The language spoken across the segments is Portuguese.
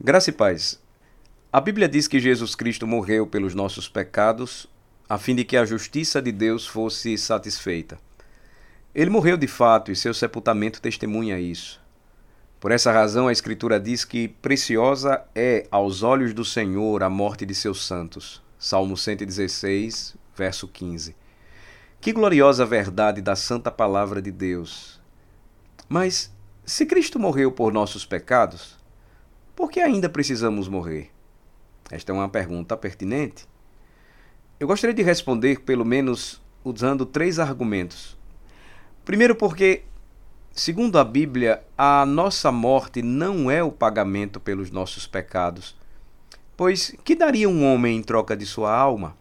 Graça e paz. A Bíblia diz que Jesus Cristo morreu pelos nossos pecados, a fim de que a justiça de Deus fosse satisfeita. Ele morreu de fato e seu sepultamento testemunha isso. Por essa razão, a Escritura diz que preciosa é aos olhos do Senhor a morte de seus santos. Salmo 116, verso 15. Que gloriosa verdade da santa palavra de Deus. Mas, se Cristo morreu por nossos pecados, por que ainda precisamos morrer? Esta é uma pergunta pertinente. Eu gostaria de responder, pelo menos, usando três argumentos. Primeiro, porque, segundo a Bíblia, a nossa morte não é o pagamento pelos nossos pecados. Pois que daria um homem em troca de sua alma?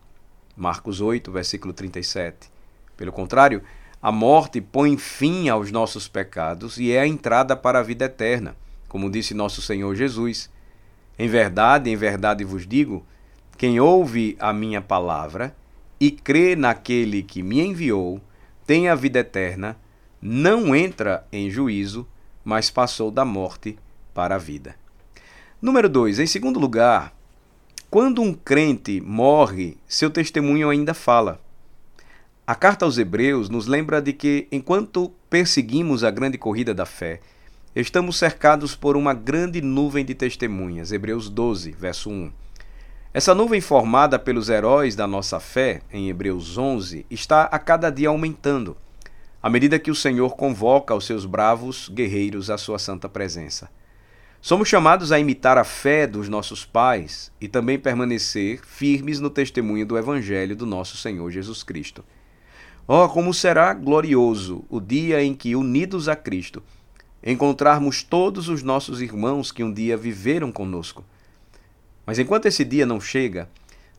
Marcos 8, versículo 37. Pelo contrário, a morte põe fim aos nossos pecados e é a entrada para a vida eterna como disse nosso Senhor Jesus. Em verdade, em verdade vos digo: quem ouve a minha palavra e crê naquele que me enviou, tem a vida eterna, não entra em juízo, mas passou da morte para a vida. Número 2. Em segundo lugar, quando um crente morre, seu testemunho ainda fala. A carta aos Hebreus nos lembra de que, enquanto perseguimos a grande corrida da fé, Estamos cercados por uma grande nuvem de testemunhas. Hebreus 12, verso 1. Essa nuvem formada pelos heróis da nossa fé, em Hebreus 11, está a cada dia aumentando, à medida que o Senhor convoca os seus bravos guerreiros à sua santa presença. Somos chamados a imitar a fé dos nossos pais e também permanecer firmes no testemunho do Evangelho do nosso Senhor Jesus Cristo. Oh, como será glorioso o dia em que, unidos a Cristo, encontrarmos todos os nossos irmãos que um dia viveram conosco. Mas enquanto esse dia não chega,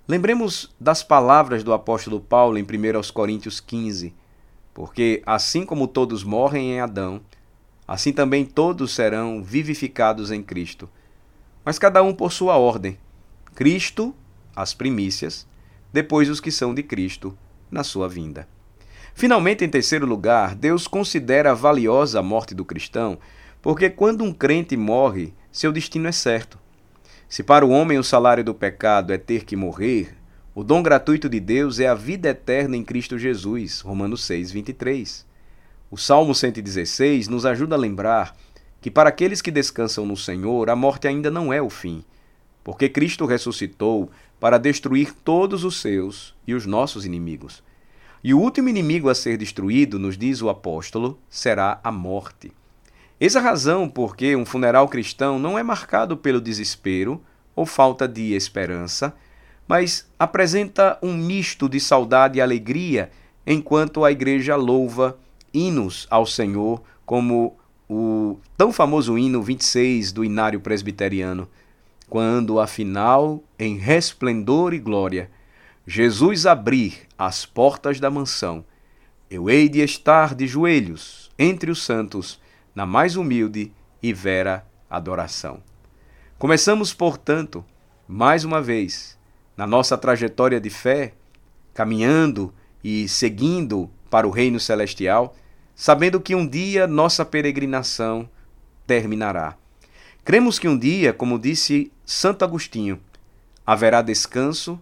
lembremos das palavras do apóstolo Paulo em 1 Coríntios 15, porque assim como todos morrem em Adão, assim também todos serão vivificados em Cristo. Mas cada um por sua ordem. Cristo, as primícias, depois os que são de Cristo, na sua vinda. Finalmente, em terceiro lugar, Deus considera valiosa a morte do cristão, porque quando um crente morre, seu destino é certo. Se para o homem o salário do pecado é ter que morrer, o dom gratuito de Deus é a vida eterna em Cristo Jesus. Romanos 6, 23. O Salmo 116 nos ajuda a lembrar que para aqueles que descansam no Senhor, a morte ainda não é o fim, porque Cristo ressuscitou para destruir todos os seus e os nossos inimigos. E o último inimigo a ser destruído, nos diz o apóstolo, será a morte. Eis a razão por que um funeral cristão não é marcado pelo desespero ou falta de esperança, mas apresenta um misto de saudade e alegria enquanto a igreja louva hinos ao Senhor, como o tão famoso hino 26 do Inário Presbiteriano, quando afinal, em resplendor e glória, Jesus abrir as portas da mansão, eu hei de estar de joelhos entre os santos, na mais humilde e vera adoração. Começamos, portanto, mais uma vez, na nossa trajetória de fé, caminhando e seguindo para o reino celestial, sabendo que um dia nossa peregrinação terminará. Cremos que um dia, como disse Santo Agostinho, haverá descanso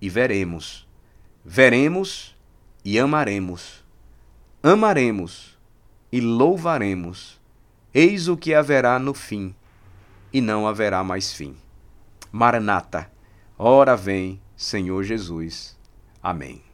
e veremos. Veremos e amaremos. Amaremos e louvaremos. Eis o que haverá no fim, e não haverá mais fim. Maranata, ora vem, Senhor Jesus. Amém.